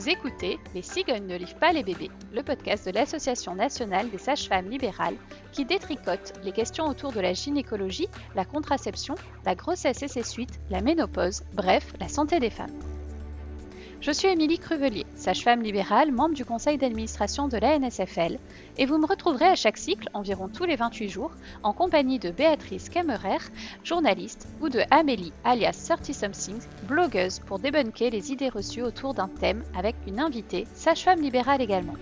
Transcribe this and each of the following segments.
Vous écoutez Les cigognes ne livrent pas les bébés, le podcast de l'Association nationale des sages-femmes libérales qui détricote les questions autour de la gynécologie, la contraception, la grossesse et ses suites, la ménopause, bref, la santé des femmes. Je suis Émilie Cruvelier, sage-femme libérale, membre du conseil d'administration de la NSFL, et vous me retrouverez à chaque cycle, environ tous les 28 jours, en compagnie de Béatrice Kammerer, journaliste, ou de Amélie, alias 30 Something, blogueuse, pour débunker les idées reçues autour d'un thème avec une invitée, sage-femme libérale également.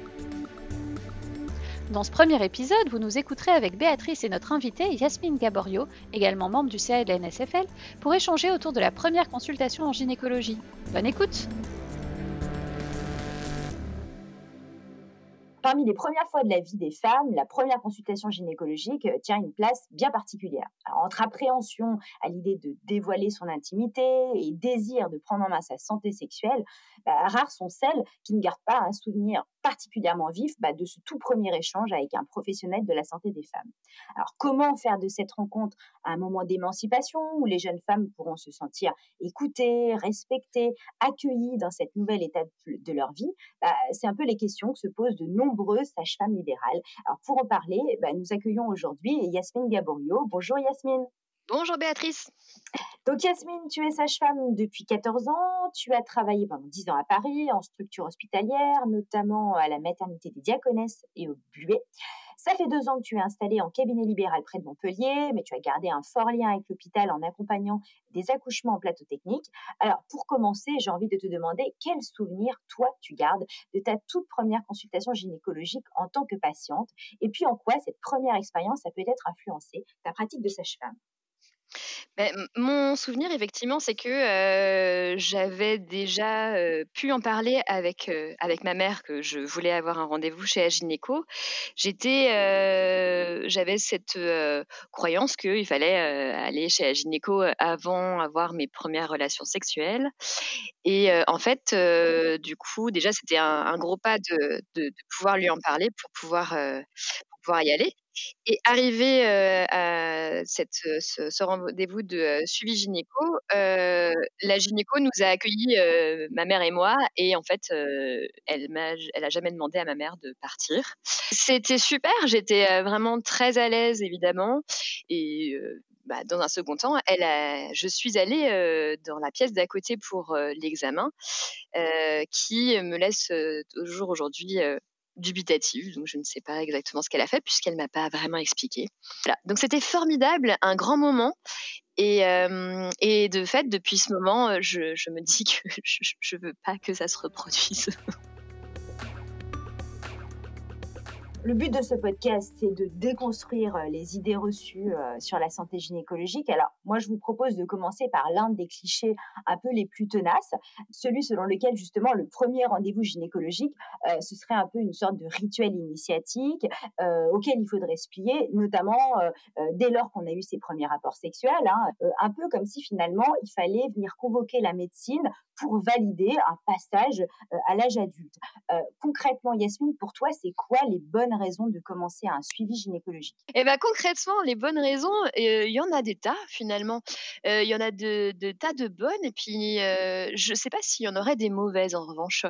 Dans ce premier épisode, vous nous écouterez avec Béatrice et notre invitée Yasmine Gaborio, également membre du CA de la NSFL, pour échanger autour de la première consultation en gynécologie. Bonne écoute! Parmi les premières fois de la vie des femmes, la première consultation gynécologique euh, tient une place bien particulière. entre appréhension à l'idée de dévoiler son intimité et désir de prendre en main sa santé sexuelle, bah, rares sont celles qui ne gardent pas un souvenir particulièrement vif bah, de ce tout premier échange avec un professionnel de la santé des femmes. Alors comment faire de cette rencontre un moment d'émancipation où les jeunes femmes pourront se sentir écoutées, respectées, accueillies dans cette nouvelle étape de leur vie? Bah, C'est un peu les questions que se posent de nombreuses sages-femmes libérales. Alors pour en parler, nous accueillons aujourd'hui Yasmine Gaborio. Bonjour Yasmine. Bonjour Béatrice. Donc Yasmine, tu es sage-femme depuis 14 ans, tu as travaillé pendant 10 ans à Paris en structure hospitalière, notamment à la maternité des Diaconesses et au Bluet. Ça fait deux ans que tu es installée en cabinet libéral près de Montpellier, mais tu as gardé un fort lien avec l'hôpital en accompagnant des accouchements en plateau technique. Alors, pour commencer, j'ai envie de te demander quel souvenir, toi, tu gardes de ta toute première consultation gynécologique en tant que patiente, et puis en quoi cette première expérience a peut-être influencé ta pratique de sage-femme? Ben, mon souvenir, effectivement, c'est que j'avais déjà pu en parler avec, avec ma mère que je voulais avoir un rendez-vous chez la gynéco. J'étais, j'avais cette croyance qu'il fallait aller chez la gynéco avant avoir mes premières relations sexuelles. Et en fait, du coup, déjà, c'était un, gros pas de, de, pouvoir lui en parler pour pouvoir, pouvoir y aller. Et arrivé à cette, ce, rendez-vous de suivi gynéco, la gynéco nous a accueillis, ma mère et moi, et en fait, elle m'a, elle a jamais demandé à ma mère de partir. C'était super, j'étais vraiment très à l'aise évidemment, et bah, dans un second temps, elle a, je suis allée dans la pièce d'à côté pour l'examen, qui me laisse toujours aujourd'hui dubitative, donc je ne sais pas exactement ce qu'elle a fait puisqu'elle m'a pas vraiment expliqué. Donc c'était formidable, un grand moment. Et, euh, de fait, depuis ce moment, je, je me dis que je ne veux pas que ça se reproduise. Le but de ce podcast, c'est de déconstruire euh, les idées reçues euh, sur la santé gynécologique. Alors, moi, je vous propose de commencer par l'un des clichés un peu les plus tenaces, celui selon lequel, justement, le premier rendez-vous gynécologique, euh, ce serait un peu une sorte de rituel initiatique auquel il faudrait se plier, notamment dès lors qu'on a eu ses premiers rapports sexuels, hein, un peu comme si finalement il fallait venir convoquer la médecine pour valider un passage à l'âge adulte. concrètement, Yasmine, pour toi, c'est quoi les bonnes raisons de commencer un suivi gynécologique Eh ben concrètement, les bonnes raisons, euh, il y en a des tas finalement. Euh, il y en a de, tas de bonnes et puis euh, je ne sais pas s'il y en aurait des mauvaises en revanche.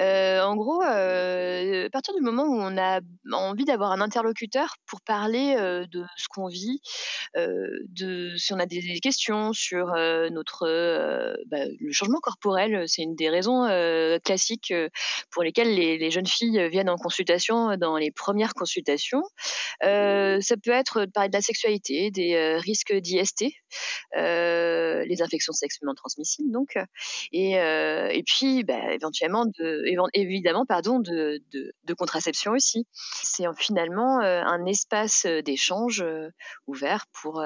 en gros, à partir du moment où on a envie d'avoir un interlocuteur pour parler de ce qu'on vit, de si on a des questions sur notre bah, le changement corporel, c'est une des raisons classiques pour lesquelles les, les, jeunes filles viennent en consultation dans les premières consultations. Euh, ça peut être de parler de la sexualité, des euh, risques d'IST, euh, les infections sexuellement transmissibles donc, et, et puis bah, éventuellement de, évidemment pardon de, de, contraception aussi. C'est finalement un espace d'échange ouvert pour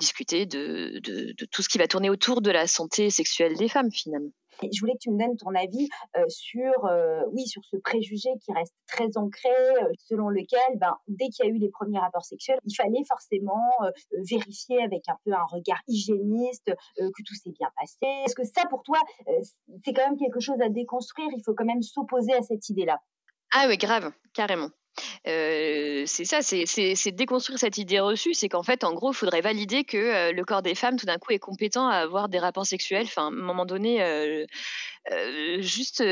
discuter de, de, de, tout ce qui va tourner autour de la santé sexuelle des femmes finalement. Je voulais que tu me donnes ton avis sur, oui, sur ce préjugé qui reste très ancré, selon lequel, ben, dès qu'il y a eu les premiers rapports sexuels, il fallait forcément vérifier avec un peu un regard hygiéniste que tout s'est bien passé. Est-ce que ça, pour toi, c'est quand même quelque chose à déconstruire? Il faut quand même s'opposer à cette idée-là. Ah oui, grave, carrément c'est ça, c'est déconstruire cette idée reçue, c'est qu'en fait, en gros, il faudrait valider que le corps des femmes, tout d'un coup, est compétent à avoir des rapports sexuels. Enfin, à un moment donné, juste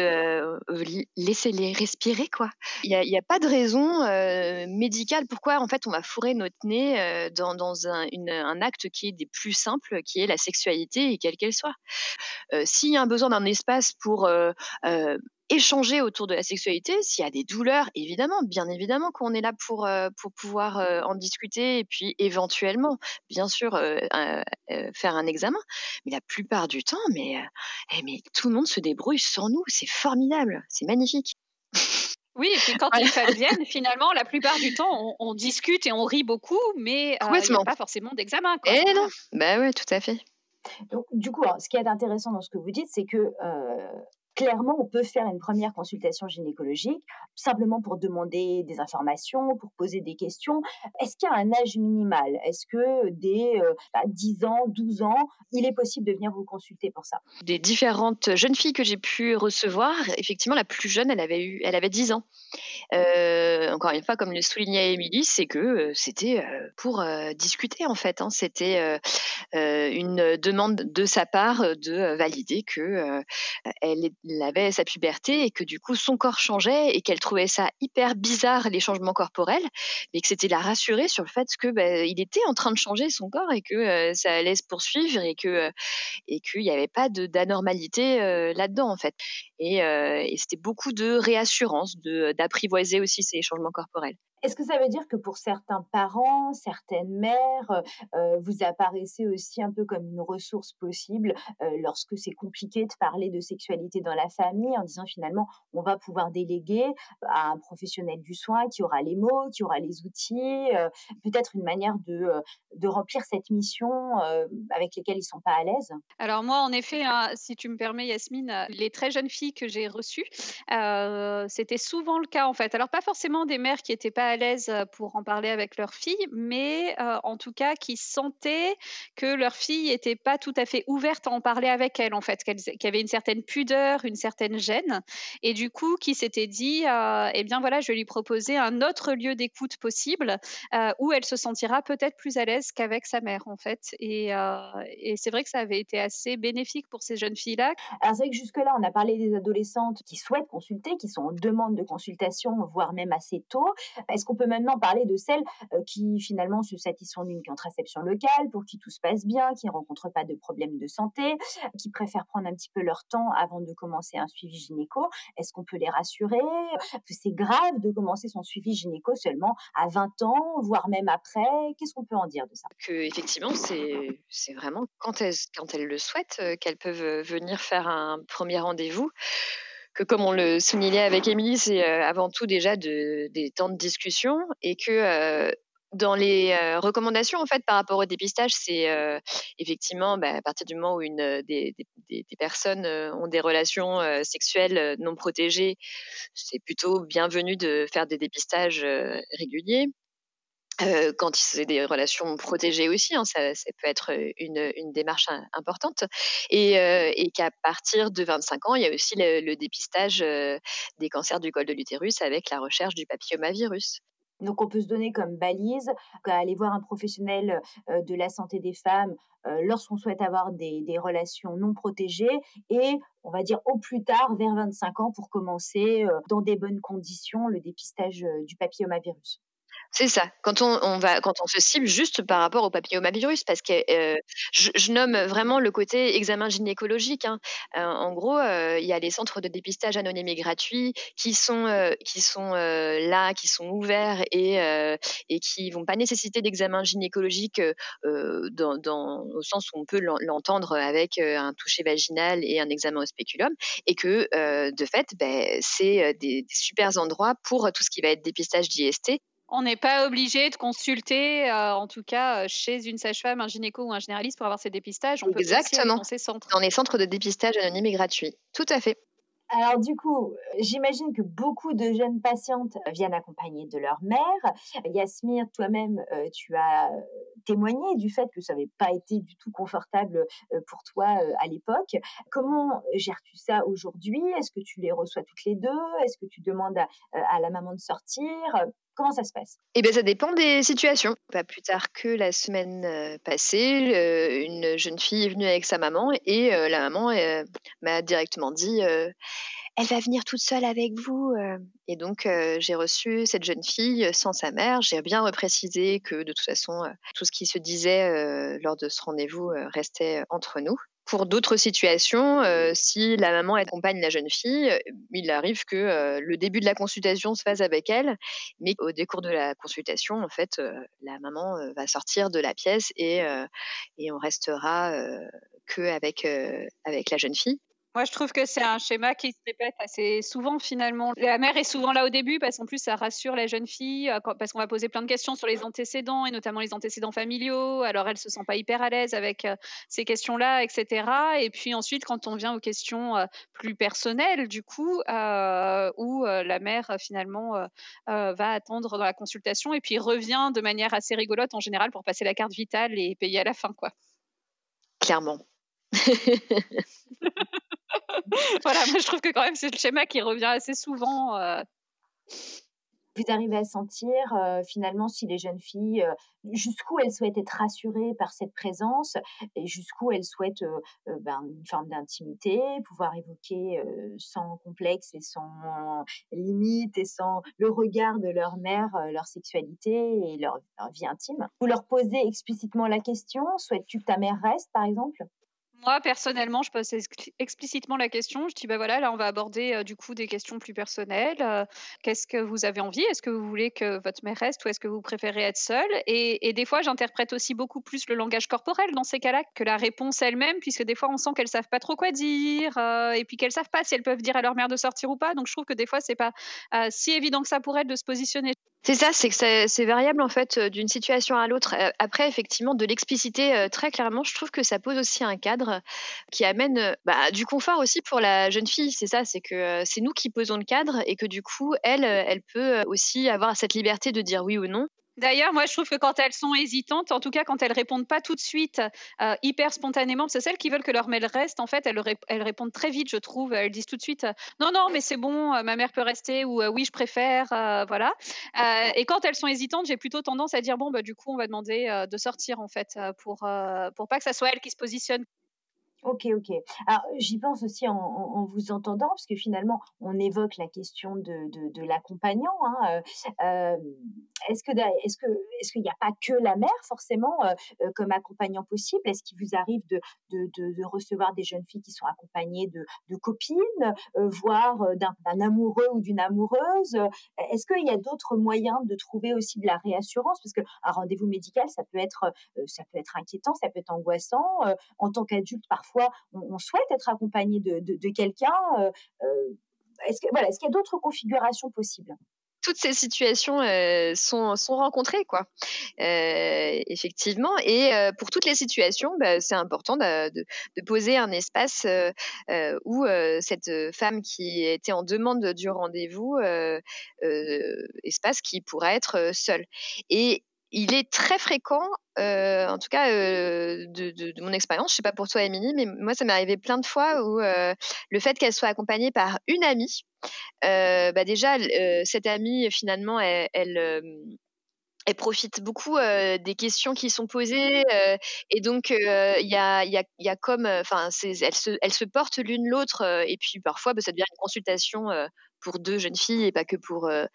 laisser-les respirer, quoi. Il n'y a, pas de raison médicale pourquoi en fait on va fourrer notre nez dans, un, un, acte qui est des plus simples, qui est la sexualité et quelle qu'elle soit. S'il y a un besoin d'un espace pour échanger autour de la sexualité. S'il y a des douleurs, évidemment, bien évidemment qu'on est là pour, euh, pour pouvoir euh, en discuter et puis éventuellement, bien sûr, euh, faire un examen. Mais la plupart du temps, mais, eh, mais tout le monde se débrouille sans nous. C'est formidable, c'est magnifique. Oui, et puis quand les femmes viennent, finalement, la plupart du temps, on, discute et on rit beaucoup, mais il n'y a pas forcément d'examen. Eh non, bah ouais, tout à fait. Donc, du coup, ce qui est intéressant dans ce que vous dites, c'est que clairement, on peut faire une première consultation gynécologique simplement pour demander des informations, pour poser des questions. Est-ce qu'il y a un âge minimal? Est-ce que dès 10 euh, bah, ans, 12 ans, il est possible de venir vous consulter pour ça? Des différentes jeunes filles que j'ai pu recevoir, effectivement, la plus jeune, elle avait, eu, elle avait 10 ans. Euh, encore une fois, comme le soulignait Émilie, c'est que euh, c'était pour discuter en fait. Hein. C'était une demande de sa part de valider que elle, avait sa puberté et que du coup son corps changeait et qu'elle trouvait ça hyper bizarre les changements corporels, mais que c'était la rassurer sur le fait que bah, il était en train de changer son corps et que euh, ça allait se poursuivre et que euh, qu'il n'y avait pas d'anormalité euh, là-dedans en fait. Et, et c'était beaucoup de réassurance, de d'apprivoiser aussi ces changements corporels. Est-ce que ça veut dire que pour certains parents, certaines mères, euh, euh, vous apparaissez aussi un peu comme une ressource possible euh, lorsque c'est compliqué de parler de sexualité dans la famille en disant finalement on va pouvoir déléguer à un professionnel du soin qui aura les mots, qui aura les outils, peut-être une manière de, de remplir cette mission avec lesquelles ils sont pas à l'aise? Alors moi en effet, hein, si tu me permets Yasmine, les très jeunes filles que j'ai reçues, c'était souvent le cas en fait. Alors pas forcément des mères qui étaient pas à l'aise pour en parler avec leur fille, mais en tout cas qui sentaient que leur fille n'était pas tout à fait ouverte à en parler avec elle, en fait, qu'elle qu avait une certaine pudeur, une certaine gêne, et du coup qui s'était dit, eh bien voilà, je vais lui proposer un autre lieu d'écoute possible où elle se sentira peut-être plus à l'aise qu'avec sa mère, en fait. Et, et c'est vrai que ça avait été assez bénéfique pour ces jeunes filles-là. Alors c'est vrai que jusque-là, on a parlé des adolescentes qui souhaitent consulter, qui sont en demande de consultation, voire même assez tôt. Est-ce qu'on peut maintenant parler de celles euh, qui finalement se satisfont d'une contraception locale, pour qui tout se passe bien, qui ne rencontrent pas de problèmes de santé, qui préfèrent prendre un petit peu leur temps avant de commencer un suivi gynéco? Est-ce qu'on peut les rassurer? C'est grave de commencer son suivi gynéco seulement à 20 ans, voire même après? Qu'est-ce qu'on peut en dire de ça? Que effectivement, c'est vraiment quand elles, quand elles le souhaitent euh, qu'elles peuvent euh, venir faire un premier rendez-vous que comme on le soulignait avec Émilie, c'est euh, avant tout déjà de, des temps de discussion et que euh, dans les euh, recommandations en fait par rapport au dépistage, c'est effectivement bah, à partir du moment où une des, des personnes ont des relations sexuelles non protégées, c'est plutôt bienvenu de faire des dépistages réguliers. Euh, quand c'est des relations protégées aussi, hein, ça, peut être une, une démarche importante, et, euh, et qu'à partir de 25 ans, il y a aussi le, dépistage euh, des cancers du col de l'utérus avec la recherche du papillomavirus. Donc on peut se donner comme balise aller voir un professionnel de la santé des femmes lorsqu'on souhaite avoir des, relations non protégées et on va dire au plus tard vers 25 ans pour commencer dans des bonnes conditions le dépistage du papillomavirus. C'est ça. Quand on, va, quand on se cible juste par rapport au papillomavirus, parce que euh, je, nomme vraiment le côté examen gynécologique. Hein. Euh, en gros, euh, il y a les centres de dépistage anonymes et gratuits qui sont qui sont là, qui sont ouverts et et qui vont pas nécessiter d'examen gynécologique dans, dans, au sens où on peut l'entendre avec un toucher vaginal et un examen au spéculum, et que de fait, ben, c'est des, des super endroits pour tout ce qui va être dépistage d'IST on n'est pas obligé de consulter, euh, en tout cas euh, chez une sage-femme, un gynéco ou un généraliste pour avoir ces dépistages. On Exactement. Peut dans ces centres. Dans les centres de dépistage anonymes et gratuits. Tout à fait. Alors du coup, j'imagine que beaucoup de jeunes patientes viennent accompagnées de leur mère. Yasmir, toi-même, euh, tu as témoigné du fait que ça n'avait pas été du tout confortable pour toi à l'époque. Comment gères-tu ça aujourd'hui? Est-ce que tu les reçois toutes les deux? Est-ce que tu demandes à, à la maman de sortir? Comment ça se passe? Eh bien, ça dépend des situations. Pas plus tard que la semaine passée, une jeune fille est venue avec sa maman et la maman m'a directement dit elle va venir toute seule avec vous. Et donc, j'ai reçu cette jeune fille sans sa mère. J'ai bien reprécisé que de toute façon, tout ce qui se disait lors de ce rendez-vous restait entre nous. Pour d'autres situations, si la maman accompagne la jeune fille, il arrive que le début de la consultation se fasse avec elle, mais au décours de la consultation, en fait, la maman va sortir de la pièce et, et on restera que avec, avec la jeune fille. Moi, je trouve que c'est un schéma qui se répète assez souvent finalement. La mère est souvent là au début parce qu'en plus, ça rassure la jeune fille euh, parce qu'on va poser plein de questions sur les antécédents et notamment les antécédents familiaux. Alors, elle se sent pas hyper à l'aise avec euh, ces questions-là, etc. Et puis ensuite, quand on vient aux questions euh, plus personnelles, du coup, où la mère finalement va attendre dans la consultation et puis revient de manière assez rigolote en général pour passer la carte vitale et payer à la fin, quoi. Clairement. voilà, moi je trouve que quand même c'est le schéma qui revient assez souvent. Euh. Vous arrivez à sentir euh, finalement si les jeunes filles, euh, jusqu'où elles souhaitent être rassurées par cette présence et jusqu'où elles souhaitent ben, une forme d'intimité, pouvoir évoquer sans complexe et sans limite et sans le regard de leur mère, leur sexualité et leur, leur vie intime? Vous leur posez explicitement la question, souhaites-tu que ta mère reste par exemple? Moi, personnellement, je pose explicitement la question. Je dis, bah voilà, là, on va aborder euh, du coup des questions plus personnelles. Euh, qu'est-ce que vous avez envie? Est-ce que vous voulez que votre mère reste ou est-ce que vous préférez être seule? Et, des fois, j'interprète aussi beaucoup plus le langage corporel dans ces cas-là que la réponse elle-même, puisque des fois, on sent qu'elles savent pas trop quoi dire euh, et puis qu'elles savent pas si elles peuvent dire à leur mère de sortir ou pas. Donc, je trouve que des fois, c'est pas si évident que ça pour elles de se positionner. C'est ça, c'est que c'est variable en fait d'une situation à l'autre. Après, effectivement, de l'expliciter très clairement, je trouve que ça pose aussi un cadre qui amène bah, du confort aussi pour la jeune fille. C'est ça, c'est que c'est nous qui posons le cadre et que du coup, elle, elle peut aussi avoir cette liberté de dire oui ou non. D'ailleurs, moi, je trouve que quand elles sont hésitantes, en tout cas quand elles répondent pas tout de suite, euh, hyper spontanément, c'est celles qui veulent que leur mail reste, en fait, elles, elles, répondent très vite, je trouve. Elles disent tout de suite non, non, mais c'est bon, euh, ma mère peut rester ou euh, oui, je préfère, voilà. et quand elles sont hésitantes, j'ai plutôt tendance à dire bon, bah, du coup, on va demander de sortir, en fait, pour, pour pas que ça soit elle qui se positionne Ok, ok. Alors, j'y pense aussi en, vous entendant, parce que finalement, on évoque la question de, de, l'accompagnant. Hein, euh, est-ce que est-ce que est-ce qu'il n'y a pas que la mère forcément euh, euh, comme accompagnant possible? Est-ce qu'il vous arrive de, de, de, recevoir des jeunes filles qui sont accompagnées de, de copines, voire d'un, amoureux ou d'une amoureuse? Est-ce qu'il y a d'autres moyens de trouver aussi de la réassurance? Parce qu'un rendez-vous médical, ça peut être ça peut être inquiétant, ça peut être angoissant. en tant qu'adulte, parfois on, souhaite être accompagné de, quelqu'un. Euh, euh, est-ce qu'il y a d'autres configurations possibles? Toutes ces situations euh, sont, sont, rencontrées, quoi. effectivement. Et pour toutes les situations, bah, c'est important de, de, poser un espace où cette femme qui était en demande du rendez-vous, espace qui pourrait être seule. Et il est très fréquent, euh, en tout cas euh, de, mon expérience, je sais pas pour toi Émilie, mais moi ça m'est arrivé plein de fois où euh, le fait qu'elle soit accompagnée par une amie, bah déjà cette amie finalement elle, profite beaucoup des questions qui sont posées et donc il y, a, comme enfin elles se, elles se portent l'une l'autre et puis parfois bah, ça devient une consultation pour deux jeunes filles et pas que pour euh,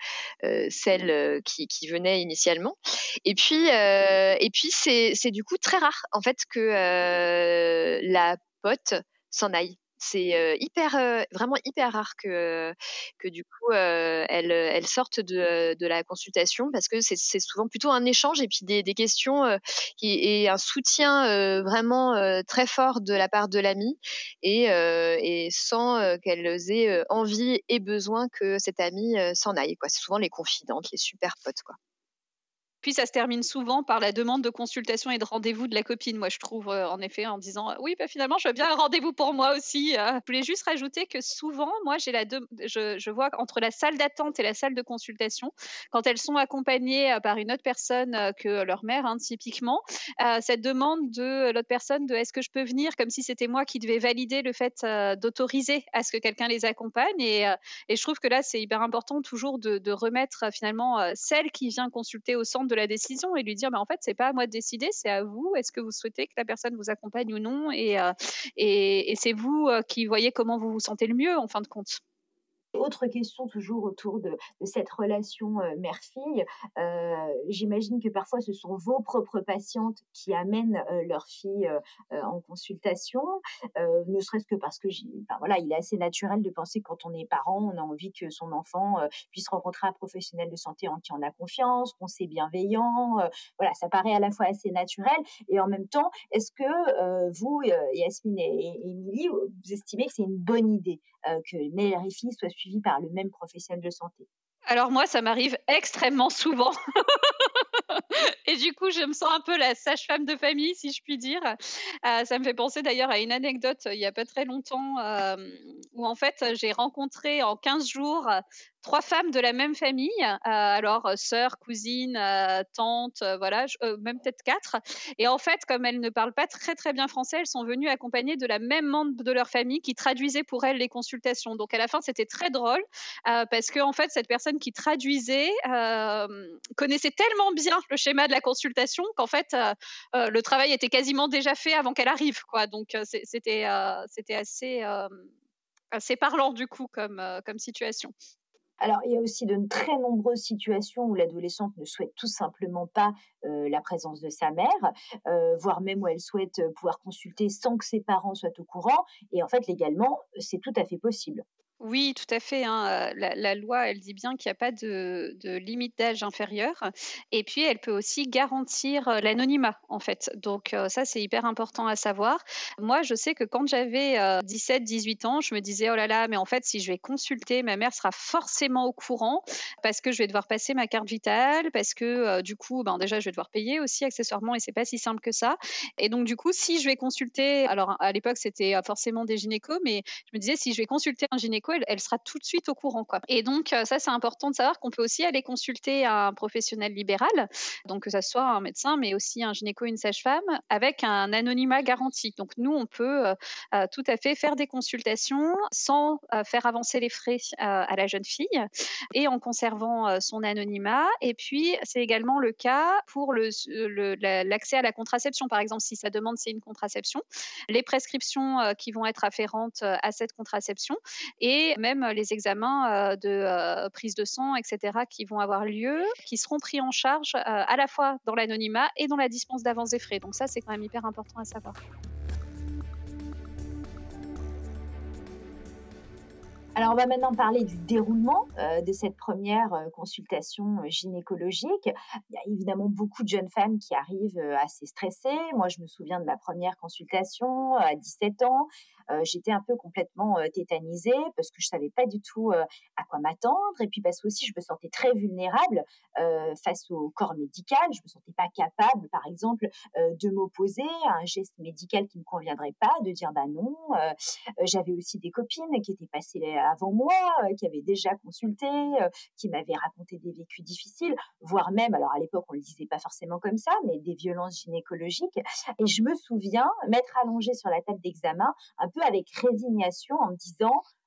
euh, celles qui, qui, venaient initialement. Et puis, euh, et puis c'est, c'est du coup très rare en fait que la pote s'en aille c'est hyper, vraiment hyper rare que, que du coup elles, sortent de, la consultation parce que c'est souvent plutôt un échange et puis des, questions et un soutien vraiment très fort de la part de l'ami et, et sans qu'elles aient envie et besoin que cette amie s'en aille. C'est souvent les confidentes, les super potes. Quoi. Puis ça se termine souvent par la demande de consultation et de rendez-vous de la copine, moi je trouve, euh, en effet, en disant oui, bah, finalement, je veux bien un rendez-vous pour moi aussi. Euh. Je voulais juste rajouter que souvent, moi, j'ai la je, vois entre la salle d'attente et la salle de consultation, quand elles sont accompagnées euh, par une autre personne que leur mère, hein, typiquement, cette demande de l'autre personne de est-ce que je peux venir, comme si c'était moi qui devais valider le fait d'autoriser à ce que quelqu'un les accompagne. Et, et, je trouve que là, c'est hyper important toujours de, de remettre finalement celle qui vient consulter au centre de la décision et lui dire, bah, en fait, c'est pas à moi de décider, c'est à vous. Est-ce que vous souhaitez que la personne vous accompagne ou non? Et, euh, et, et c'est vous euh, qui voyez comment vous vous sentez le mieux en fin de compte. Autre question toujours autour de, cette relation mère-fille. J'imagine que parfois ce sont vos propres patientes qui amènent leur fille en consultation, ne serait-ce que parce que voilà, il est assez naturel de penser que quand on est parent, on a envie que son enfant puisse rencontrer un professionnel de santé en qui on a confiance, qu'on sait bienveillant. voilà, ça paraît à la fois assez naturel et en même temps, est-ce que vous, Yasmine et, Émilie, vous estimez que c'est une bonne idée? Que mère et fille soient suivi par le même professionnel de santé alors moi, ça m'arrive extrêmement souvent. Et du coup, je me sens un peu la sage-femme de famille, si je puis dire. Euh, ça me fait penser d'ailleurs à une anecdote il n'y a pas très longtemps euh, où en fait j'ai rencontré en 15 jours trois femmes de la même famille, euh, alors euh, sœur, cousine, euh, tante, voilà, même peut-être quatre. Et en fait, comme elles ne parlent pas très très bien français, elles sont venues accompagnées de la même membre de leur famille qui traduisait pour elles les consultations. Donc à la fin, c'était très drôle parce que en fait, cette personne qui traduisait connaissait tellement bien le schéma de la consultation qu'en fait, le travail était quasiment déjà fait avant qu'elle arrive. Donc c'était c'était assez assez parlant du coup comme, comme situation. Alors, il y a aussi de très nombreuses situations où l'adolescente ne souhaite tout simplement pas la présence de sa mère, voire même où elle souhaite pouvoir consulter sans que ses parents soient au courant. Et en fait, légalement, c'est tout à fait possible. Oui, tout à fait. Hein, la, loi, elle dit bien qu'il n'y a pas de, limite d'âge inférieur. Et puis, elle peut aussi garantir l'anonymat, en fait. Donc, ça, c'est hyper important à savoir. Moi, je sais que quand j'avais 17, 18 ans, je me disais, oh là là, mais en fait, si je vais consulter, ma mère sera forcément au courant parce que je vais devoir passer ma carte vitale, parce que du coup, ben, déjà, je vais devoir payer aussi accessoirement et c'est pas si simple que ça. Et donc, du coup, si je vais consulter, alors à l'époque, c'était forcément des gynécos, mais je me disais, si je vais consulter un gynéco, elle, sera tout de suite au courant. Quoi. Et donc, euh, ça, c'est important de savoir qu'on peut aussi aller consulter un professionnel libéral, donc que ce soit un médecin, mais aussi un gynéco, une sage-femme, avec un anonymat garanti. Donc, nous, on peut euh, euh, tout à fait faire des consultations sans faire avancer les frais à la jeune fille et en conservant son anonymat. Et puis, c'est également le cas pour l'accès à la contraception. Par exemple, si sa demande, c'est une contraception, les prescriptions qui vont être afférentes à cette contraception et même les examens de prise de sang, etc., qui vont avoir lieu, qui seront pris en charge à la fois dans l'anonymat et dans la dispense d'avance des frais. Donc ça, c'est quand même hyper important à savoir. Alors, on va maintenant parler du déroulement de cette première consultation gynécologique. Il y a évidemment beaucoup de jeunes femmes qui arrivent assez stressées. Moi, je me souviens de ma première consultation à 17 ans. Euh, j'étais un peu complètement euh, tétanisée parce que je savais pas du tout euh, à quoi m'attendre et puis parce que aussi je me sentais très vulnérable face au corps médical. Je me sentais pas capable, par exemple, de m'opposer à un geste médical qui me conviendrait pas, de dire bah non. J'avais aussi des copines qui étaient passées avant moi, qui avaient déjà consulté, qui m'avaient raconté des vécus difficiles, voire même, alors à l'époque on le disait pas forcément comme ça, mais des violences gynécologiques. Et je me souviens m'être allongée sur la table d'examen, un peu avec résignation en me disant euh,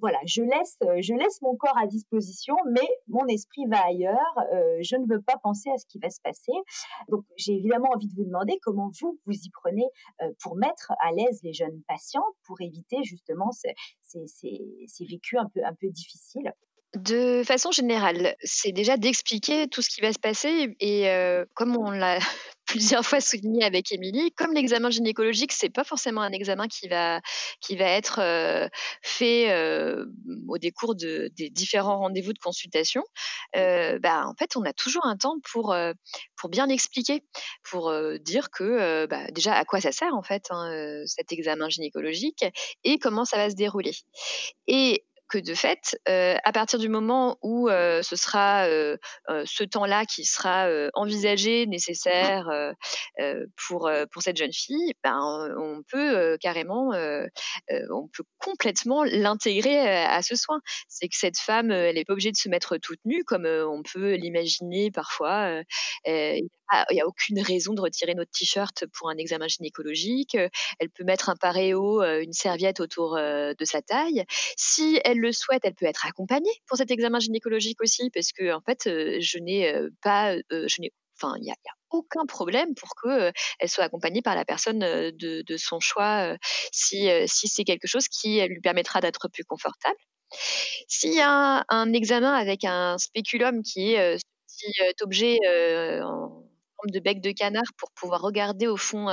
voilà, je laisse, euh, je laisse mon corps à disposition, mais mon esprit va ailleurs. Euh, je ne veux pas penser à ce qui va se passer. Donc, j'ai évidemment envie de vous demander comment vous vous y prenez pour mettre à l'aise les jeunes patients, pour éviter justement ces, ces, ces vécus un peu, un peu difficiles. De façon générale, c'est déjà d'expliquer tout ce qui va se passer et comme on l'a plusieurs fois souligné avec Émilie, comme l'examen gynécologique, c'est pas forcément un examen qui va qui va être fait au décours de, des différents rendez-vous de consultation. bah, en fait, on a toujours un temps pour pour bien expliquer, pour dire que bah, déjà à quoi ça sert en fait hein, cet examen gynécologique et comment ça va se dérouler. Et que de fait, à partir du moment où ce sera ce temps-là qui sera envisagé, nécessaire pour pour cette jeune fille, ben on peut carrément, on peut complètement l'intégrer à ce soin. C'est que cette femme, elle n'est pas obligée de se mettre toute nue comme on peut l'imaginer parfois. Il n'y a aucune raison de retirer notre t-shirt pour un examen gynécologique. Elle peut mettre un paréo, une serviette autour de sa taille. Si elle le souhaite, elle peut être accompagnée pour cet examen gynécologique aussi, parce que en fait, je n'ai pas, je n'ai Enfin, il n'y a, aucun problème pour qu'elle elle soit accompagnée par la personne de, son choix si, si c'est quelque chose qui lui permettra d'être plus confortable. S'il y a un, examen avec un spéculum qui est objet en forme de bec de canard pour pouvoir regarder au fond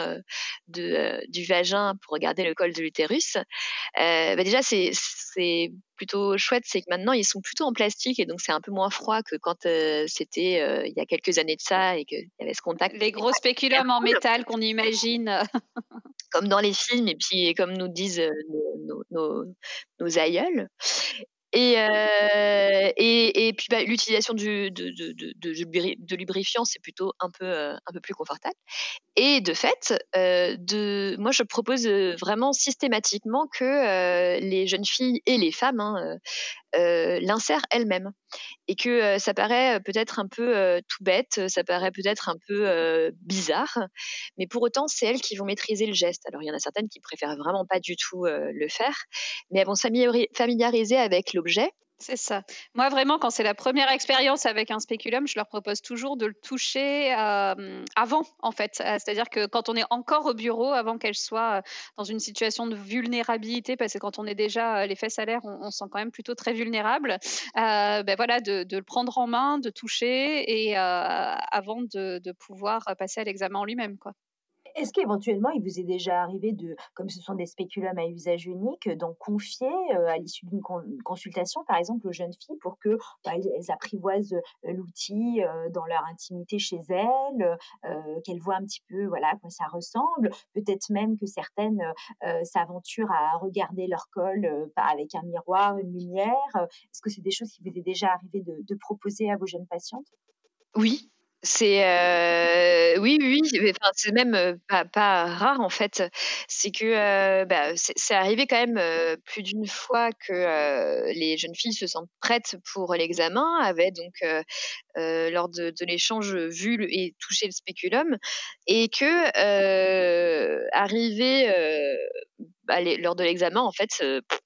de, du vagin, pour regarder le col de l'utérus, bah déjà c'est plutôt chouette, c'est que maintenant ils sont plutôt en plastique et donc c'est un peu moins froid que quand c'était il y a quelques années de ça et qu'il y avait ce contact. Les gros spéculums en métal qu'on imagine. comme dans les films et puis comme nous disent nos, nos, nos aïeuls. Et, euh, et, et, puis bah, l'utilisation de, de, de, de, lubrifiant, c'est plutôt un peu, euh, un peu plus confortable. Et de fait, euh, de, moi je propose vraiment systématiquement que les jeunes filles et les femmes hein, l'insèrent elles-mêmes. Et que ça paraît peut-être un peu tout bête, ça paraît peut-être un peu bizarre, mais pour autant c'est elles qui vont maîtriser le geste. Alors il y en a certaines qui préfèrent vraiment pas du tout le faire, mais elles vont familiariser avec l'objet c'est ça. Moi, vraiment, quand c'est la première expérience avec un spéculum, je leur propose toujours de le toucher euh, avant, en fait. Euh, c'est-à-dire que quand on est encore au bureau, avant qu'elle soit euh, dans une situation de vulnérabilité, parce que quand on est déjà les fesses à l'air, on, se sent quand même plutôt très vulnérable. ben voilà, de, le prendre en main, de toucher, et avant de, de pouvoir passer à l'examen en lui-même, quoi. Est-ce qu'éventuellement, il vous est déjà arrivé de, comme ce sont des spéculums à usage unique, d'en confier à l'issue d'une consultation, par exemple, aux jeunes filles pour que bah, elles, apprivoisent l'outil dans leur intimité chez elles, qu'elles voient un petit peu, voilà, à quoi ça ressemble. Peut-être même que certaines s'aventurent à regarder leur col avec un miroir, une lumière. Est-ce que c'est des choses qui vous est déjà arrivé de, de proposer à vos jeunes patientes? Oui, c'est euh, oui, oui, c'est même euh, pas, rare en fait. C'est que euh, bah, c'est arrivé quand même plus d'une fois que les jeunes filles se sentent prêtes pour l'examen, avaient donc lors de, de l'échange vu et touché le spéculum, et que arrivé bah, lors de l'examen, en fait,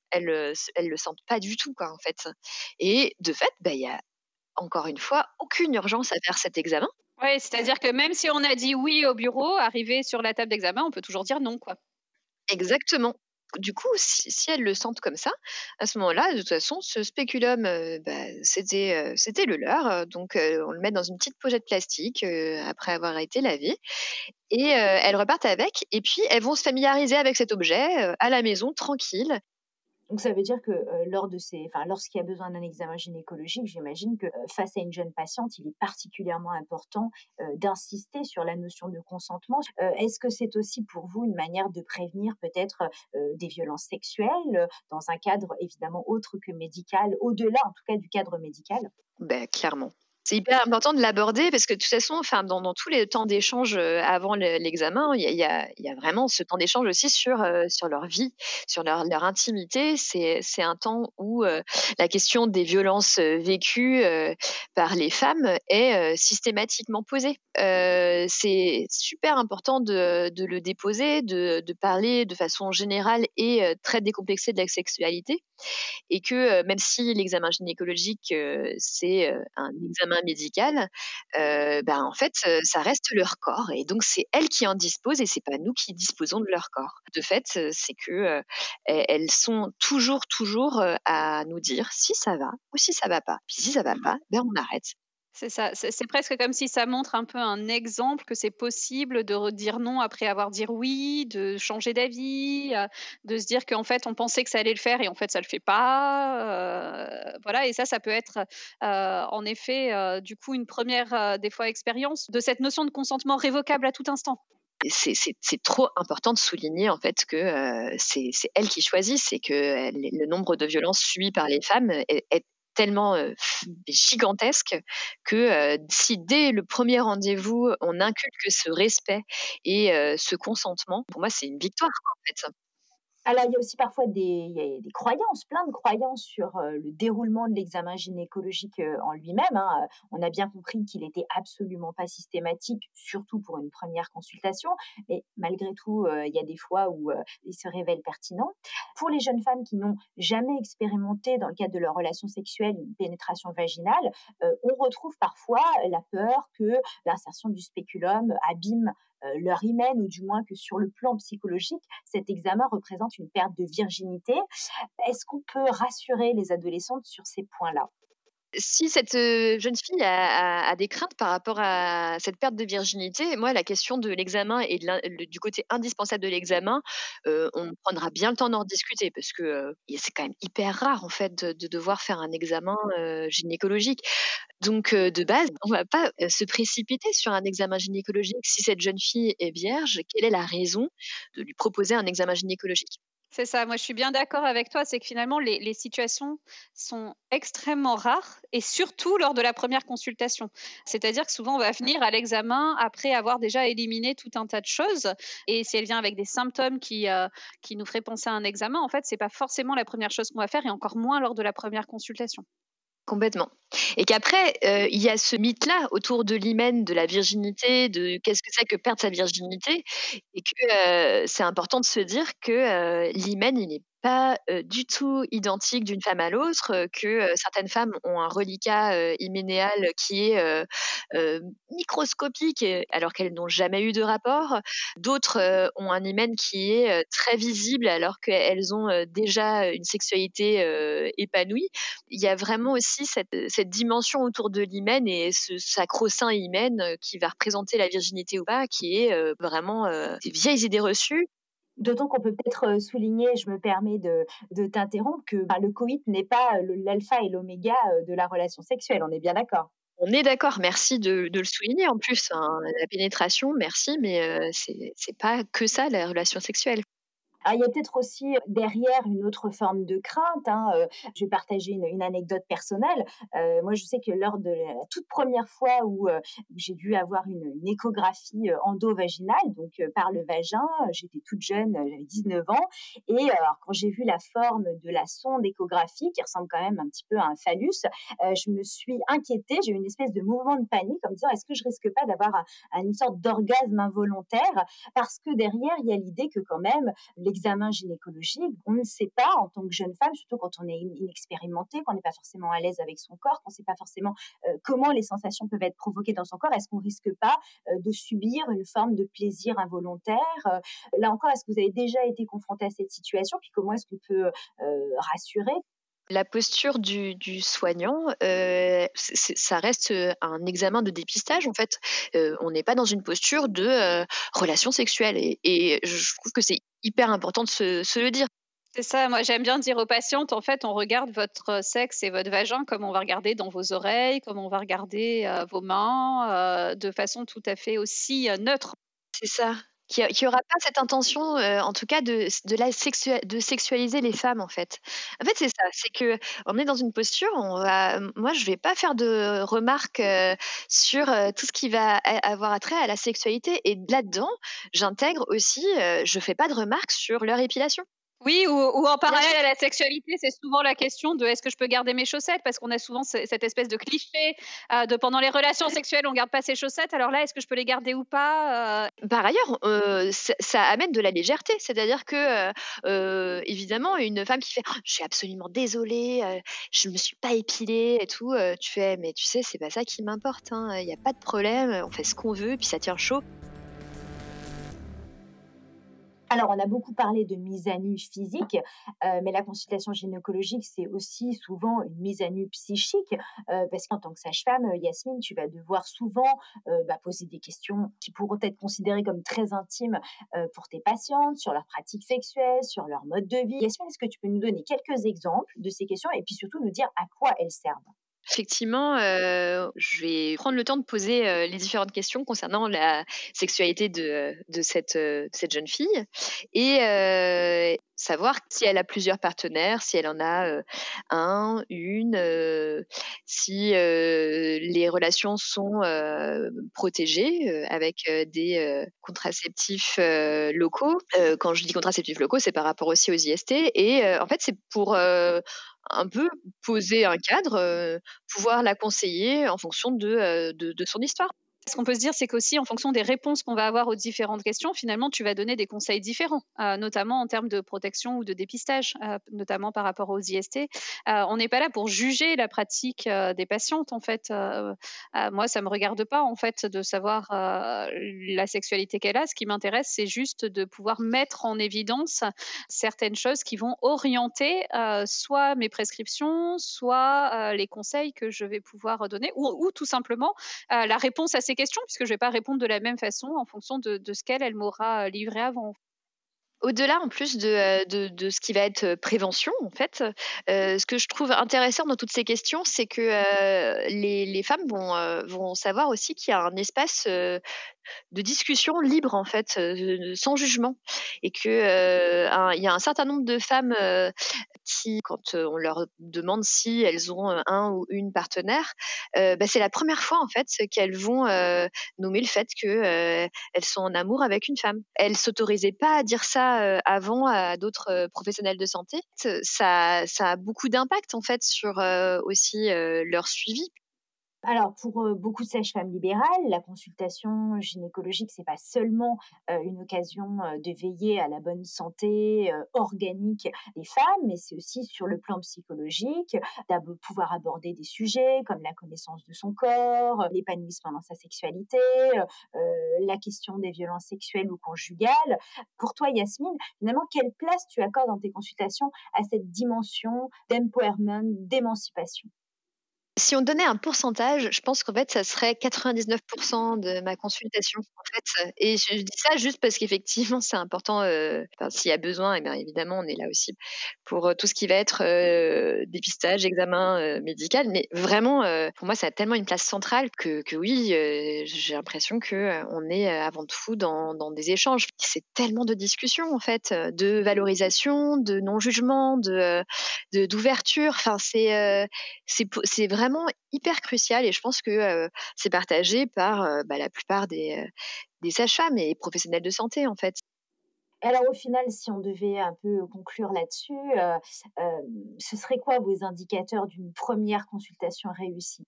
elles, elles le sentent pas du tout quoi en fait. Et de fait, bah, il y a encore une fois, aucune urgence à faire cet examen. Oui, c'est-à-dire que même si on a dit oui au bureau, arrivé sur la table d'examen, on peut toujours dire non, quoi. Exactement. Du coup, si, elles le sentent comme ça, à ce moment-là, de toute façon, ce spéculum, euh, bah, c'était, euh, c'était le leur. Donc, euh, on le met dans une petite pochette plastique après avoir été lavé. Et elles repartent avec. Et puis, elles vont se familiariser avec cet objet à la maison, tranquille. Donc ça veut dire que lors de ces, enfin, lorsqu'il y a besoin d'un examen gynécologique, j'imagine que face à une jeune patiente, il est particulièrement important d'insister sur la notion de consentement. Est-ce que c'est aussi pour vous une manière de prévenir peut-être des violences sexuelles dans un cadre évidemment autre que médical, au-delà en tout cas du cadre médical? Ben, Clairement c'est hyper important de l'aborder parce que de toute façon, enfin, dans, tous les temps d'échange euh, avant l'examen, il y a, vraiment ce temps d'échange aussi sur, euh, leur vie, sur leur, intimité. C'est un temps où euh, la question des violences vécues par les femmes est systématiquement posée. c'est super important de, le déposer, de, parler de façon générale et très décomplexée de la sexualité. Et que même si l'examen gynécologique, c'est un examen médicale, euh, ben en fait, ça reste leur corps et donc c'est elles qui en disposent et c'est pas nous qui disposons de leur corps. De fait, c'est que elles sont toujours, toujours à nous dire si ça va ou si ça va pas. Puis si ça va pas, ben on arrête. C'est presque comme si ça montre un peu un exemple que c'est possible de dire non après avoir dit oui, de changer d'avis, euh, de se dire qu'en fait on pensait que ça allait le faire et en fait ça le fait pas. Euh, voilà, et ça, ça peut être euh, en effet du coup une première des fois expérience de cette notion de consentement révocable à tout instant. c'est trop important de souligner en fait que c'est elles qui choisissent et que le nombre de violences subies par les femmes est, tellement gigantesque que si dès le premier rendez-vous on inculque ce respect et ce consentement, pour moi c'est une victoire en fait. Alors, il y a aussi parfois des, des croyances, plein de croyances sur le déroulement de l'examen gynécologique en lui-même. Hein. On a bien compris qu'il n'était absolument pas systématique, surtout pour une première consultation, mais malgré tout, il y a des fois où il se révèle pertinent. Pour les jeunes femmes qui n'ont jamais expérimenté dans le cadre de leur relation sexuelle une pénétration vaginale, on retrouve parfois la peur que l'insertion du spéculum abîme euh, leur hymen, ou du moins que sur le plan psychologique, cet examen représente une perte de virginité. Est-ce qu'on peut rassurer les adolescentes sur ces points-là? Si cette jeune fille a, des craintes par rapport à cette perte de virginité, moi, la question de l'examen et du côté indispensable de l'examen, on prendra bien le temps d'en discuter parce que c'est quand même hyper rare en fait de, devoir faire un examen gynécologique. Donc, de base, on ne va pas se précipiter sur un examen gynécologique. Si cette jeune fille est vierge, quelle est la raison de lui proposer un examen gynécologique? C'est ça, moi je suis bien d'accord avec toi, c'est que finalement les, situations sont extrêmement rares et surtout lors de la première consultation. C'est-à-dire que souvent on va venir à l'examen après avoir déjà éliminé tout un tas de choses et si elle vient avec des symptômes qui, euh, qui nous feraient penser à un examen, en fait c'est pas forcément la première chose qu'on va faire et encore moins lors de la première consultation. Complètement. Et qu'après, euh, il y a ce mythe-là autour de l'hymen, de la virginité, de qu'est-ce que c'est que perdre sa virginité, et que euh, c'est important de se dire que euh, l'hymen, il n'est pas du tout identique d'une femme à l'autre, que certaines femmes ont un reliquat hyménéal qui est microscopique alors qu'elles n'ont jamais eu de rapport. D'autres ont un hymen qui est très visible alors qu'elles ont déjà une sexualité épanouie. Il y a vraiment aussi cette, cette dimension autour de l'hymen et ce sacro-saint hymen qui va représenter la virginité ou pas, qui est vraiment des vieilles idées reçues D'autant qu'on peut peut-être souligner, je me permets de, t'interrompre, que bah, le coït n'est pas l'alpha et l'oméga de la relation sexuelle, on est bien d'accord on est d'accord, merci de, le souligner en plus. Hein, la pénétration, merci, mais ce c'est pas que ça la relation sexuelle. Ah, il y a peut-être aussi derrière une autre forme de crainte. Hein, je vais partager une, anecdote personnelle. Moi, je sais que lors de la toute première fois où j'ai dû avoir une, échographie endovaginale, donc par le vagin, j'étais toute jeune, j'avais 19 ans. Et alors, quand j'ai vu la forme de la sonde échographique, qui ressemble quand même un petit peu à un phallus, je me suis inquiétée. J'ai eu une espèce de mouvement de panique en me disant est-ce que je risque pas d'avoir une sorte d'orgasme involontaire? Parce que derrière, il y a l'idée que quand même l'examen gynécologique, on ne sait pas en tant que jeune femme, surtout quand on est inexpérimenté, qu'on n'est pas forcément à l'aise avec son corps, qu'on ne sait pas forcément euh, comment les sensations peuvent être provoquées dans son corps. Est-ce qu'on risque pas euh, de subir une forme de plaisir involontaire euh, Là encore, est-ce que vous avez déjà été confronté à cette situation Puis comment est-ce qu'on peut rassurer? La posture du, soignant, ça reste un examen de dépistage en fait. On n'est pas dans une posture de relation sexuelle et, je trouve que c'est hyper important de se, le dire. C'est ça, moi j'aime bien dire aux patientes, en fait, on regarde votre sexe et votre vagin comme on va regarder dans vos oreilles, comme on va regarder vos mains, de façon tout à fait aussi neutre. C'est ça qui n'y aura pas cette intention, euh, en tout cas, de, de, la de sexualiser les femmes, en fait. En fait, c'est ça, c'est que on est dans une posture, on va, moi, je vais pas faire de remarques euh, sur euh, tout ce qui va avoir attrait à la sexualité, et là-dedans, j'intègre aussi, je fais pas de remarques sur leur épilation. Oui, ou, en parallèle à la sexualité, c'est souvent la question de est-ce que je peux garder mes chaussettes? Parce qu'on a souvent cette espèce de cliché euh, de pendant les relations sexuelles, on garde pas ses chaussettes. Alors là, est-ce que je peux les garder ou pas euh? Par ailleurs, euh, ça, amène de la légèreté. C'est-à-dire que, évidemment, une femme qui fait oh, Je suis absolument désolée, je me suis pas épilée et tout, tu fais Mais tu sais, c'est pas ça qui m'importe. Hein. Il n'y a pas de problème, on fait ce qu'on veut, puis ça tient chaud. Alors, on a beaucoup parlé de mise à nu physique, euh, mais la consultation gynécologique, c'est aussi souvent une mise à nu psychique, euh, parce qu'en tant que sage-femme, euh, Yasmine, tu vas devoir souvent bah, poser des questions qui pourront être considérées comme très intimes pour tes patientes, sur leurs pratiques sexuelles, sur leur mode de vie. Yasmine, est-ce que tu peux nous donner quelques exemples de ces questions et puis surtout nous dire à quoi elles servent? Effectivement, je vais prendre le temps de poser les différentes questions concernant la sexualité de, de, cette, cette jeune fille et savoir si elle a plusieurs partenaires, si elle en a un, une, si les relations sont protégées avec des contraceptifs locaux. quand je dis contraceptifs locaux, c'est par rapport aussi aux IST et en fait c'est pour un peu poser un cadre, pouvoir la conseiller en fonction de, de son histoire. Ce qu'on peut se dire, c'est qu'aussi, en fonction des réponses qu'on va avoir aux différentes questions, finalement, tu vas donner des conseils différents, euh, notamment en termes de protection ou de dépistage, euh, notamment par rapport aux IST. Euh, on n'est pas là pour juger la pratique des patientes, en fait. moi, ça me regarde pas, en fait, de savoir la sexualité qu'elle a. Ce qui m'intéresse, c'est juste de pouvoir mettre en évidence certaines choses qui vont orienter soit mes prescriptions, soit les conseils que je vais pouvoir donner, ou, ou tout simplement la réponse à ces questions, puisque je ne vais pas répondre de la même façon en fonction de, ce qu'elle elle, m'aura euh, livré avant. Au-delà, en plus euh, de, de, ce qui va être euh, prévention, en fait, ce que je trouve intéressant dans toutes ces questions, c'est que les, les, femmes vont, vont savoir aussi qu'il y a un espace de discussion libre en fait, euh, sans jugement, et que euh, il y a un certain nombre de femmes euh, qui, quand on leur demande si elles ont un ou une partenaire, bah, c'est la première fois en fait qu'elles vont nommer le fait que elles sont en amour avec une femme. Elles s'autorisaient pas à dire ça avant à d'autres professionnels de santé. Ça, ça a beaucoup d'impact en fait sur aussi leur suivi alors, pour beaucoup de sages-femmes libérales, la consultation gynécologique, c'est pas seulement une occasion de veiller à la bonne santé organique des femmes, mais c'est aussi sur le plan psychologique, de pouvoir aborder des sujets comme la connaissance de son corps, l'épanouissement dans sa sexualité, la question des violences sexuelles ou conjugales. Pour toi, Yasmine, finalement, quelle place tu accordes dans tes consultations à cette dimension d'empowerment, d'émancipation? Si on donnait un pourcentage, je pense qu'en fait, ça serait 99% de ma consultation. Et je dis ça juste parce qu'effectivement, c'est important. Euh, S'il y a besoin, et eh bien évidemment, on est là aussi pour euh, tout ce qui va être euh, dépistage, examen médical. Mais vraiment, pour moi, ça a tellement une place centrale que, que oui, j'ai l'impression que on est avant tout dans, des échanges. C'est tellement de discussions, en fait, de valorisation, de non-jugement, de d'ouverture. Enfin, c'est c'est vraiment hyper crucial et je pense que c'est partagé par bah, la plupart des, des sages-femmes et professionnels de santé en fait. Alors au final, si on devait un peu conclure là-dessus, ce serait quoi vos indicateurs d'une première consultation réussie?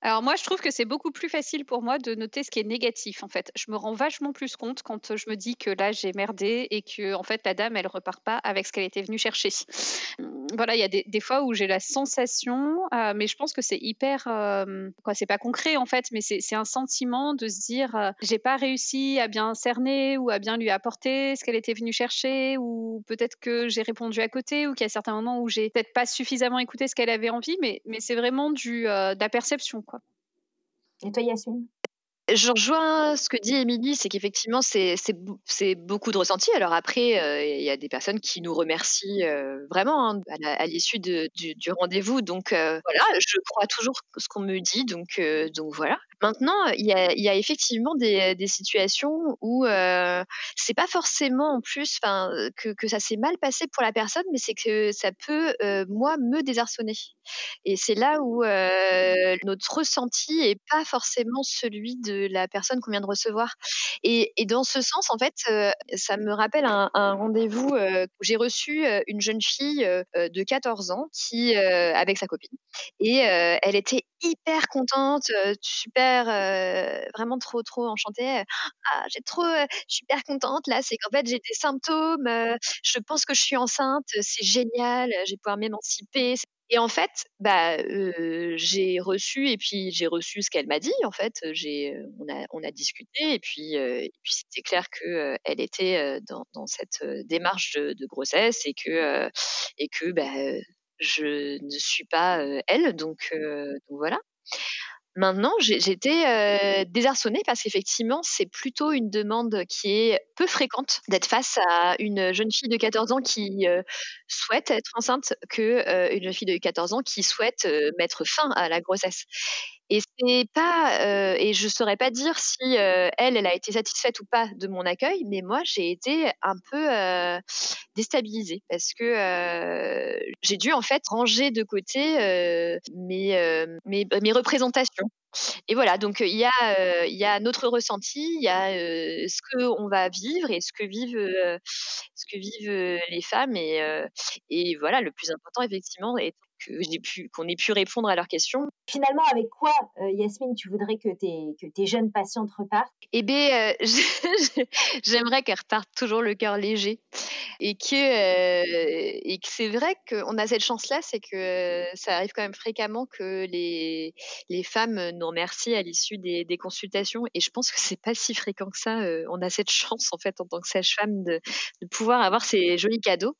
Alors moi, je trouve que c'est beaucoup plus facile pour moi de noter ce qui est négatif en fait. Je me rends vachement plus compte quand je me dis que là j'ai merdé et que en fait la dame elle repart pas avec ce qu'elle était venue chercher. Hum, voilà, il y a des, fois où j'ai la sensation, euh, mais je pense que c'est hyper, euh, quoi, c'est pas concret en fait, mais c'est un sentiment de se dire euh, j'ai pas réussi à bien cerner ou à bien lui apporter ce qu'elle était venue chercher ou peut-être que j'ai répondu à côté ou qu'il y a certains moments où j'ai peut-être pas suffisamment écouté ce qu'elle avait envie, mais c'est vraiment du de la perception et toi, Yasmine? Je rejoins ce que dit Émilie, c'est qu'effectivement, c'est beaucoup de ressentis. Alors après, euh, il y a des personnes qui nous remercient euh, vraiment hein, à l'issue du, rendez-vous. Donc euh, voilà, je crois toujours ce qu'on me dit. Donc, voilà. Maintenant, il y a, effectivement des, situations où c'est pas forcément en plus, que, que ça s'est mal passé pour la personne, mais c'est que ça peut, moi, me désarçonner. Et c'est là où notre ressenti est pas forcément celui de la personne qu'on vient de recevoir. Et, dans ce sens, en fait, euh, ça me rappelle un, rendez-vous euh, où j'ai reçu euh, une jeune fille de 14 ans qui, avec sa copine, et elle était hyper contente, super vraiment trop, trop enchantée. Ah, j'ai trop, hyper contente là. C'est qu'en fait, j'ai des symptômes. Je pense que je suis enceinte. C'est génial. Je vais pouvoir m'émanciper. Et en fait, bah, j'ai reçu et puis j'ai reçu ce qu'elle m'a dit. En fait, j'ai, on a, on a discuté et puis, et puis c'était clair que elle était dans, dans cette démarche de, de, grossesse et que, et que, bah, je ne suis pas elle. Donc, donc voilà. Maintenant, j'étais euh, désarçonnée parce qu'effectivement, c'est plutôt une demande qui est peu fréquente d'être face à une jeune fille de 14 ans qui euh, souhaite être enceinte que euh, une jeune fille de 14 ans qui souhaite mettre fin à la grossesse. Et c'est pas, euh, et je saurais pas dire si euh, elle, elle a été satisfaite ou pas de mon accueil, mais moi j'ai été un peu euh, déstabilisée parce que euh, j'ai dû en fait ranger de côté euh, mes, mes, mes représentations. Et voilà, donc il y a il y a notre ressenti, il y a ce que on va vivre et ce que vivent ce que vivent les femmes et et voilà le plus important effectivement est que j'ai pu qu'on ait pu répondre à leurs questions. Finalement, avec quoi, Yasmine, tu voudrais que tes que tes jeunes patientes repartent? Eh bien, j'aimerais qu'elles repartent toujours le cœur léger et que et que c'est vrai qu'on a cette chance-là, c'est que ça arrive quand même fréquemment que les les femmes nous remercient à l'issue des, des, consultations et je pense que c'est pas si fréquent que ça. on a cette chance en fait en tant que sage-femme de, de pouvoir avoir ces jolis cadeaux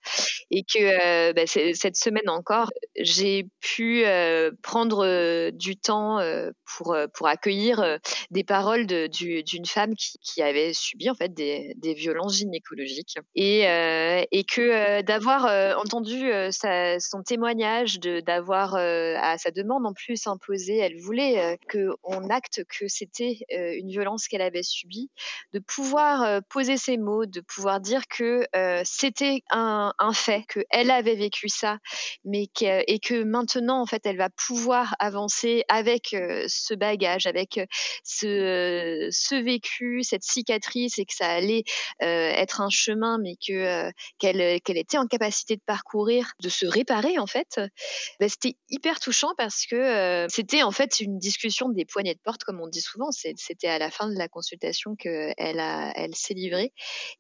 et que bah, cette semaine encore j'ai pu euh, prendre euh, du temps euh, pour, pour accueillir des paroles d'une femme qui, qui, avait subi en fait des, des violences gynécologiques. Et, et que d'avoir entendu son témoignage, d'avoir à sa demande en plus imposé, elle voulait que on acte que c'était une violence qu'elle avait subie, de pouvoir poser ces mots, de pouvoir dire que c'était un, un fait, qu'elle avait vécu ça, mais que, que maintenant en fait elle va pouvoir avancer avec ce bagage, avec ce, ce vécu, cette cicatrice et que ça allait être un chemin, mais que qu'elle qu'elle était en capacité de parcourir, de se réparer en fait. Bah, c'était hyper touchant parce que c'était en fait une discussion des poignées de porte comme on dit souvent. C'était à la fin de la consultation que elle a elle s'est livrée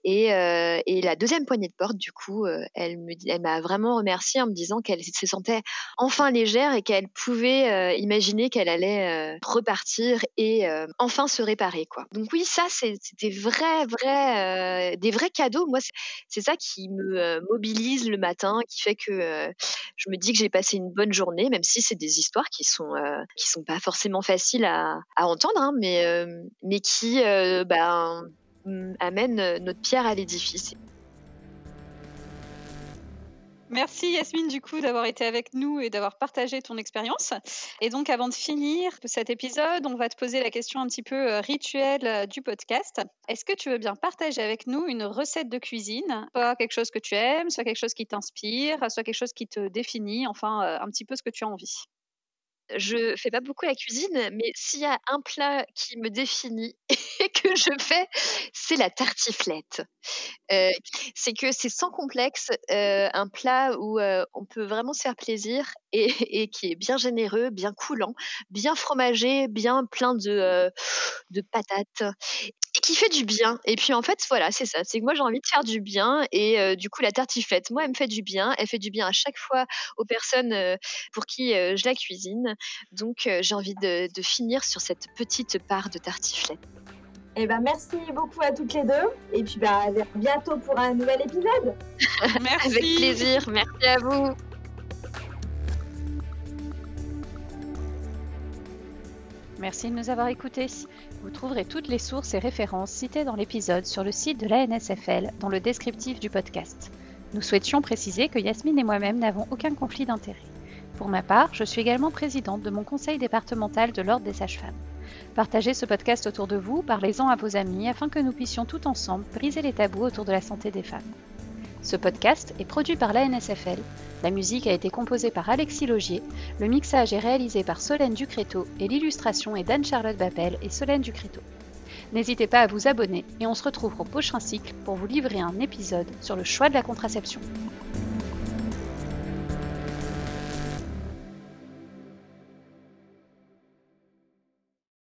et, et la deuxième poignée de porte du coup elle m'a vraiment remercié en me disant qu'elle se sentait enfin légère et qu'elle pouvait euh, imaginer qu'elle allait euh, repartir et euh, enfin se réparer quoi. Donc oui, ça c'était vrai vrai des vrais cadeaux. Moi c'est ça qui me mobilise le matin, qui fait que je me dis que j'ai passé une bonne journée, même si c'est des histoires qui sont qui sont pas forcément faciles à, à entendre, hein, mais mais qui ben, amènent notre pierre à l'édifice. Merci Yasmine du coup d'avoir été avec nous et d'avoir partagé ton expérience. Et donc avant de finir cet épisode, on va te poser la question un petit peu euh, rituelle euh, du podcast. Est-ce que tu veux bien partager avec nous une recette de cuisine, soit quelque chose que tu aimes, soit quelque chose qui t'inspire, soit quelque chose qui te définit, enfin euh, un petit peu ce que tu as envie? Je fais pas beaucoup la cuisine, mais s'il y a un plat qui me définit et que je fais, c'est la tartiflette. Euh, c'est que c'est sans complexe, euh, un plat où euh, on peut vraiment se faire plaisir et, qui est bien généreux, bien coulant, bien fromagé, bien plein de patates et qui fait du bien. Et puis en fait, voilà, c'est ça. C'est que moi j'ai envie de faire du bien et du coup la tartiflette, moi elle me fait du bien. Elle fait du bien à chaque fois aux personnes pour qui je la cuisine. Donc j'ai envie de, de finir sur cette petite part de tartiflette. Eh ben, merci beaucoup à toutes les deux. Et puis, bah, à bientôt pour un nouvel épisode. merci. Avec plaisir. Merci à vous. Merci de nous avoir écoutés. Vous trouverez toutes les sources et références citées dans l'épisode sur le site de l'ANSFL dans le descriptif du podcast. Nous souhaitions préciser que Yasmine et moi-même n'avons aucun conflit d'intérêt. Pour ma part, je suis également présidente de mon conseil départemental de l'Ordre des sages-femmes. Partagez ce podcast autour de vous, parlez-en à vos amis afin que nous puissions tout ensemble briser les tabous autour de la santé des femmes. Ce podcast est produit par l'ANSFL. La musique a été composée par Alexis Logier, le mixage est réalisé par Solène Ducréto et l'illustration est d'Anne-Charlotte Bappel et Solène Ducréto. N'hésitez pas à vous abonner et on se retrouve au prochain cycle pour vous livrer un épisode sur le choix de la contraception.